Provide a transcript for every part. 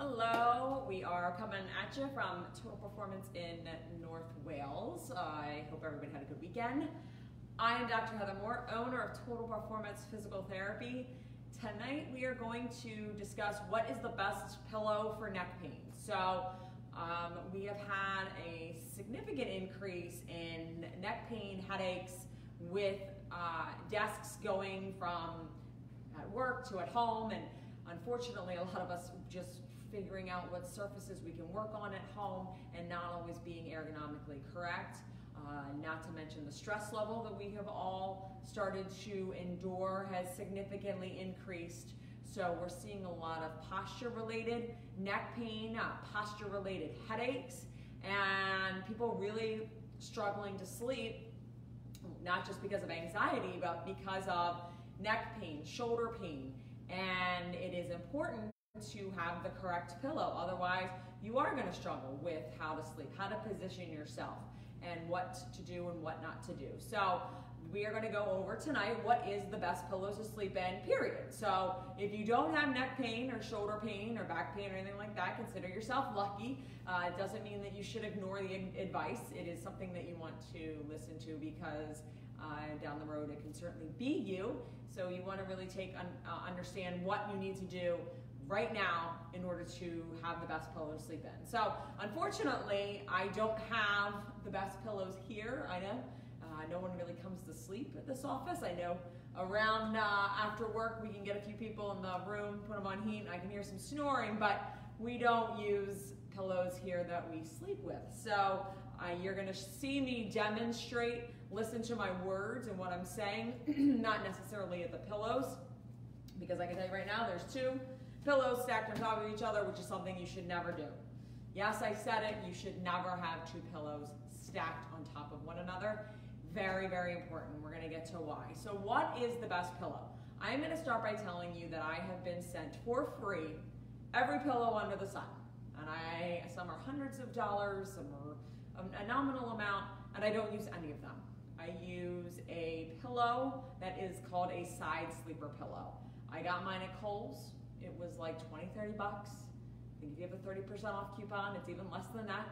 Hello, we are coming at you from Total Performance in North Wales. I hope everybody had a good weekend. I am Dr. Heather Moore, owner of Total Performance Physical Therapy. Tonight we are going to discuss what is the best pillow for neck pain. So um, we have had a significant increase in neck pain, headaches with uh, desks going from at work to at home and unfortunately a lot of us just figuring out what surfaces we can work on at home and not always being ergonomically correct. Uh, not to mention the stress level that we have all started to endure has significantly increased. So we're seeing a lot of posture related neck pain, uh, posture related headaches, and people really struggling to sleep, not just because of anxiety, but because of neck pain, shoulder pain. And it is important to have the correct pillow. Otherwise, you are going to struggle with how to sleep, how to position yourself, and what to do and what not to do. So we are going to go over tonight what is the best pillows to sleep in, period. So if you don't have neck pain or shoulder pain or back pain or anything like that, consider yourself lucky. Uh, it doesn't mean that you should ignore the advice. It is something that you want to listen to because uh, down the road it can certainly be you. So you want to really take un uh, understand what you need to do right now in order to have the best pillow to sleep in. So unfortunately, I don't have the best pillows here. I know uh, no one really comes to sleep at this office. I know around uh, after work we can get a few people in the room, put them on heat, and I can hear some snoring, but we don't use pillows here that we sleep with. So uh, you're gonna see me demonstrate, listen to my words and what I'm saying, not necessarily at the pillows, because I can tell you right now, there's two pillows stacked on top of each other, which is something you should never do. Yes, I said it, you should never have two pillows stacked on top of one another. Very, very important. We're gonna get to why. So what is the best pillow? I am gonna start by telling you that I have been sent for free every pillow under the sun. And I, some are hundreds of dollars, some are a nominal amount, and I don't use any of them. I use a pillow that is called a side sleeper pillow. I got mine at Kohl's it was like 20, 30 bucks. I think if you have a 30% off coupon, it's even less than that.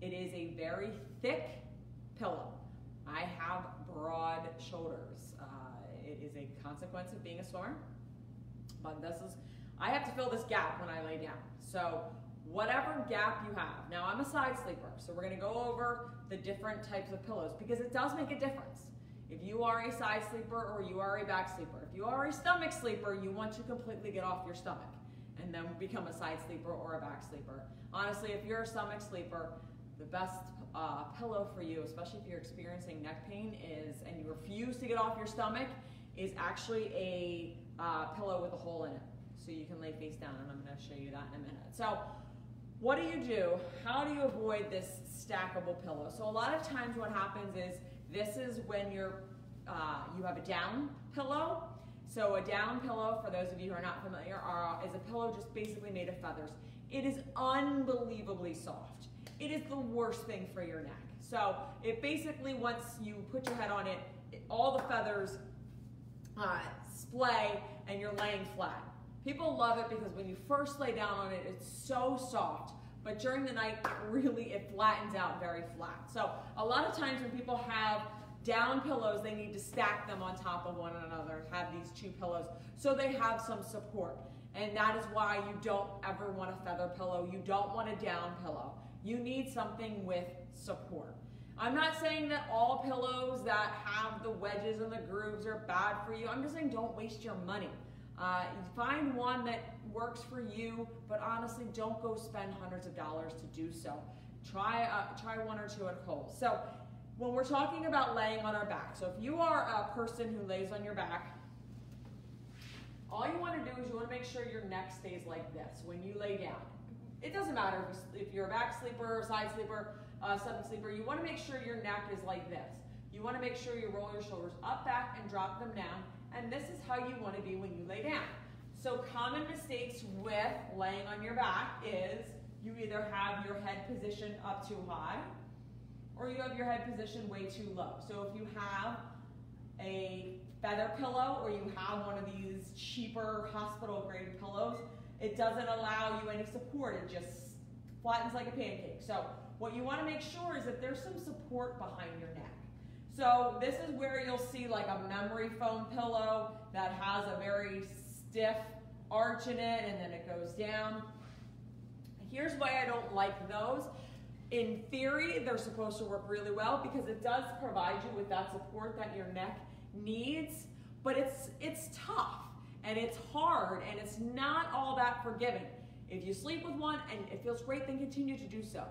It is a very thick pillow. I have broad shoulders. Uh, it is a consequence of being a swimmer. But this is, I have to fill this gap when I lay down. So whatever gap you have. Now I'm a side sleeper, so we're gonna go over the different types of pillows because it does make a difference. If you are a side sleeper or you are a back sleeper, if you are a stomach sleeper, you want to completely get off your stomach and then become a side sleeper or a back sleeper. Honestly, if you're a stomach sleeper, the best uh, pillow for you, especially if you're experiencing neck pain, is, and you refuse to get off your stomach, is actually a uh, pillow with a hole in it. So you can lay face down, and I'm gonna show you that in a minute. So what do you do? How do you avoid this stackable pillow? So a lot of times what happens is this is when you're, uh, you have a down pillow. So a down pillow, for those of you who are not familiar, are, is a pillow just basically made of feathers. It is unbelievably soft. It is the worst thing for your neck. So it basically, once you put your head on it, it all the feathers uh, splay and you're laying flat. People love it because when you first lay down on it, it's so soft but during the night, it really, it flattens out very flat. So a lot of times when people have down pillows, they need to stack them on top of one another, have these two pillows, so they have some support. And that is why you don't ever want a feather pillow. You don't want a down pillow. You need something with support. I'm not saying that all pillows that have the wedges and the grooves are bad for you. I'm just saying don't waste your money. Uh, find one that works for you, but honestly, don't go spend hundreds of dollars to do so. Try, uh, try one or two at Kohl's. So when we're talking about laying on our back, so if you are a person who lays on your back, all you want to do is you want to make sure your neck stays like this when you lay down. It doesn't matter if you're a back sleeper, side sleeper, uh, stomach sleeper, you want to make sure your neck is like this. You want to make sure you roll your shoulders up, back, and drop them down. And this is how you want to be when you lay down. So common mistakes with laying on your back is you either have your head positioned up too high or you have your head positioned way too low. So if you have a feather pillow or you have one of these cheaper hospital grade pillows, it doesn't allow you any support. It just flattens like a pancake. So what you want to make sure is that there's some support behind your neck. So this is where you'll see like a memory foam pillow that has a very stiff arch in it and then it goes down. Here's why I don't like those. In theory, they're supposed to work really well because it does provide you with that support that your neck needs, but it's, it's tough and it's hard and it's not all that forgiving. If you sleep with one and it feels great, then continue to do so.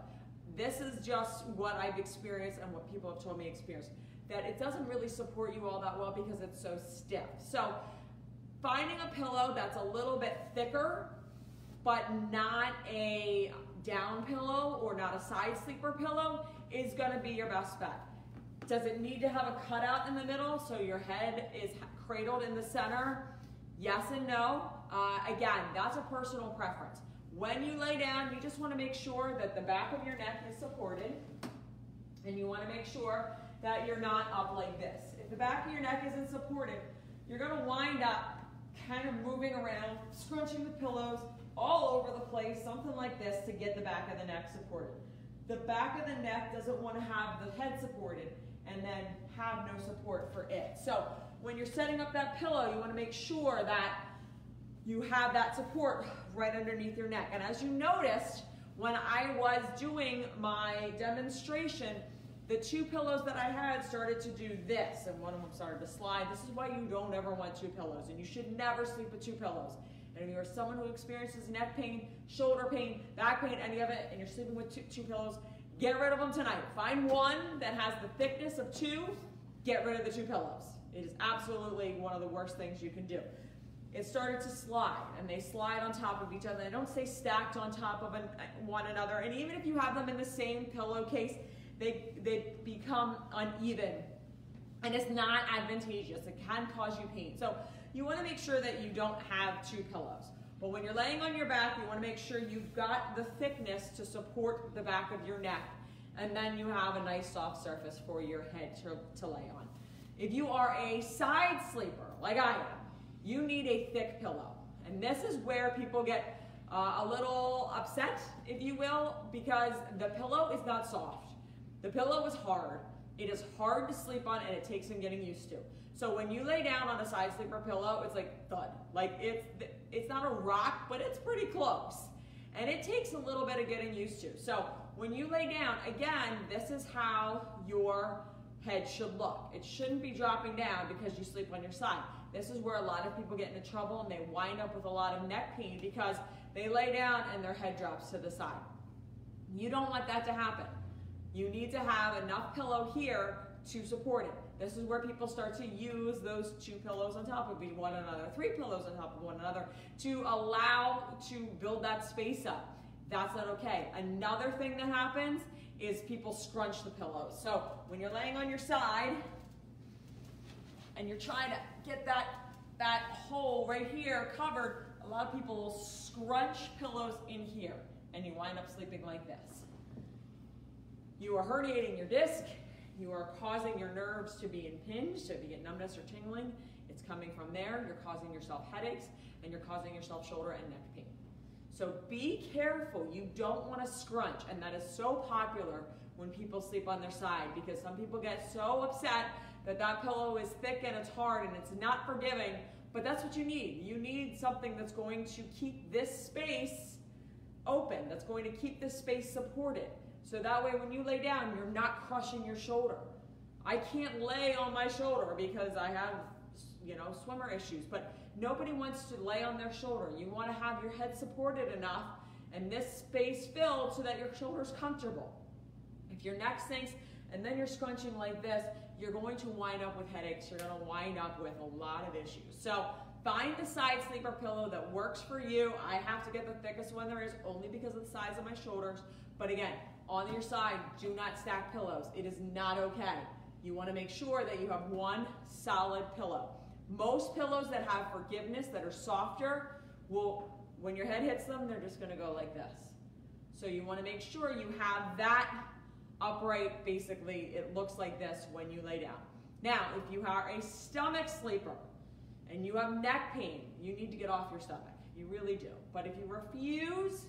This is just what I've experienced and what people have told me experience, that it doesn't really support you all that well because it's so stiff. So finding a pillow that's a little bit thicker, but not a down pillow or not a side sleeper pillow is gonna be your best bet. Does it need to have a cutout in the middle so your head is cradled in the center? Yes and no. Uh, again, that's a personal preference. When you lay down, you just wanna make sure that the back of your neck is supported and you wanna make sure that you're not up like this. If the back of your neck isn't supported, you're gonna wind up kind of moving around, scrunching the pillows, all over the place, something like this to get the back of the neck supported. The back of the neck doesn't want to have the head supported and then have no support for it. So when you're setting up that pillow, you want to make sure that you have that support right underneath your neck. And as you noticed, when I was doing my demonstration, the two pillows that I had started to do this, and one of them started to slide. This is why you don't ever want two pillows, and you should never sleep with two pillows. And if you're someone who experiences neck pain, shoulder pain, back pain, any of it, and you're sleeping with two, two pillows, get rid of them tonight. Find one that has the thickness of two, get rid of the two pillows. It is absolutely one of the worst things you can do. It started to slide, and they slide on top of each other. They don't stay stacked on top of an, one another. And even if you have them in the same pillowcase, they, they become uneven. And it's not advantageous. It can cause you pain. So you want to make sure that you don't have two pillows. But when you're laying on your back, you want to make sure you've got the thickness to support the back of your neck. And then you have a nice soft surface for your head to, to lay on. If you are a side sleeper, like I am, you need a thick pillow. And this is where people get uh, a little upset, if you will, because the pillow is not soft. The pillow is hard. It is hard to sleep on and it takes some getting used to. So when you lay down on a side sleeper pillow, it's like thud. Like it's, it's not a rock, but it's pretty close. And it takes a little bit of getting used to. So when you lay down, again, this is how your head should look. It shouldn't be dropping down because you sleep on your side. This is where a lot of people get into trouble and they wind up with a lot of neck pain because they lay down and their head drops to the side. You don't want that to happen. You need to have enough pillow here to support it. This is where people start to use those two pillows on top of one another, three pillows on top of one another to allow to build that space up. That's not okay. Another thing that happens is people scrunch the pillows. So when you're laying on your side and you're trying to get that, that hole right here covered, a lot of people will scrunch pillows in here and you wind up sleeping like this. You are herniating your disc, you are causing your nerves to be impinged, so if you get numbness or tingling, it's coming from there. You're causing yourself headaches, and you're causing yourself shoulder and neck pain. So be careful. You don't want to scrunch, and that is so popular when people sleep on their side because some people get so upset that that pillow is thick and it's hard and it's not forgiving, but that's what you need. You need something that's going to keep this space open, that's going to keep this space supported. So that way when you lay down, you're not crushing your shoulder. I can't lay on my shoulder because I have, you know, swimmer issues, but nobody wants to lay on their shoulder. You want to have your head supported enough and this space filled so that your shoulder's comfortable. If your neck sinks and then you're scrunching like this, you're going to wind up with headaches. You're going to wind up with a lot of issues. So find the side sleeper pillow that works for you. I have to get the thickest one there is only because of the size of my shoulders. But again, on your side, do not stack pillows. It is not okay. You want to make sure that you have one solid pillow. Most pillows that have forgiveness, that are softer, will, when your head hits them, they're just going to go like this. So you want to make sure you have that upright, basically, it looks like this when you lay down. Now, if you are a stomach sleeper and you have neck pain, you need to get off your stomach. You really do. But if you refuse,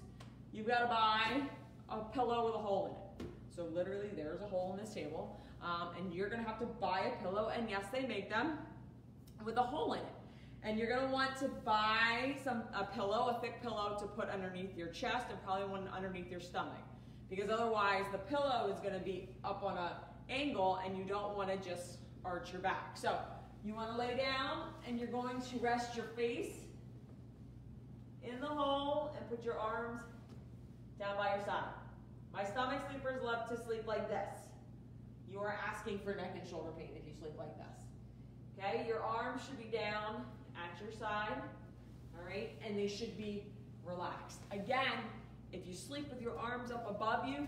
you've got to buy a pillow with a hole in it. So literally, there's a hole in this table, um, and you're to have to buy a pillow. And yes, they make them with a hole in it. And you're gonna want to buy some a pillow, a thick pillow to put underneath your chest and probably one underneath your stomach. Because otherwise the pillow is gonna be up on an angle and you don't wanna just arch your back. So you wanna lay down and you're going to rest your face in the hole and put your arms down by your side. My stomach sleepers love to sleep like this. You are asking for neck and shoulder pain if you sleep like this. Okay, your arms should be down at your side, all right? And they should be relaxed. Again, if you sleep with your arms up above you,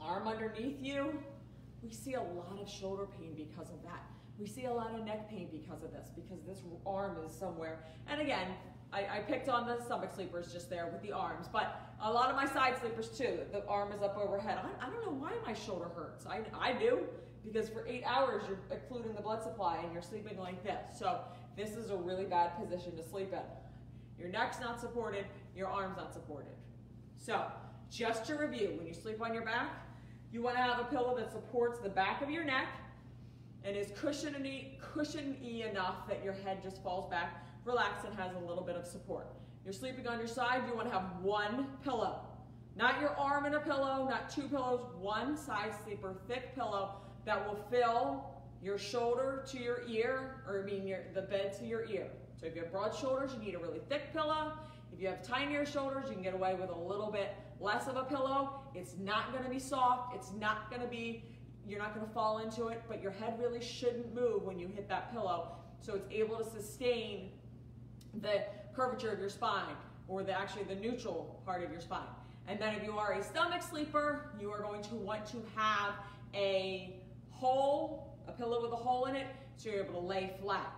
arm underneath you, we see a lot of shoulder pain because of that. We see a lot of neck pain because of this, because this arm is somewhere. And again, I, I, picked on the stomach sleepers just there with the arms, but a lot of my side sleepers too, the arm is up overhead. I, I don't know why my shoulder hurts. I, I do, because for eight hours you're occluding the blood supply and you're sleeping like this. So this is a really bad position to sleep in. Your neck's not supported, your arm's not supported. So, just to review, when you sleep on your back, you want to have a pillow that supports the back of your neck and is cushiony, cushiony enough that your head just falls back, relaxed, and has a little bit of support. You're sleeping on your side, you want to have one pillow. Not your arm in a pillow, not two pillows, one side sleeper, thick pillow that will fill your shoulder to your ear, or I mean your, the bed to your ear. So if you have broad shoulders, you need a really thick pillow. If you have tinier shoulders, you can get away with a little bit less of a pillow. It's not gonna be soft, it's not gonna be, you're not gonna fall into it, but your head really shouldn't move when you hit that pillow. So it's able to sustain the curvature of your spine, or the actually the neutral part of your spine. And then if you are a stomach sleeper, you are going to want to have a hole a pillow with a hole in it so you're able to lay flat.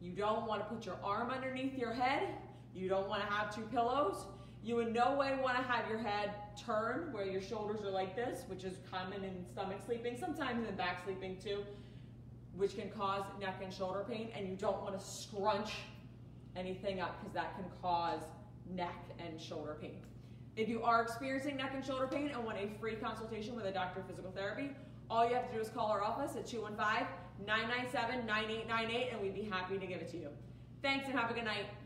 You don't want to put your arm underneath your head. You don't want to have two pillows. You in no way want to have your head turn where your shoulders are like this, which is common in stomach sleeping, sometimes in back sleeping too, which can cause neck and shoulder pain. And you don't want to scrunch anything up because that can cause neck and shoulder pain. If you are experiencing neck and shoulder pain and want a free consultation with a doctor of physical therapy, all you have to do is call our office at 215-997-9898 and we'd be happy to give it to you. Thanks and have a good night.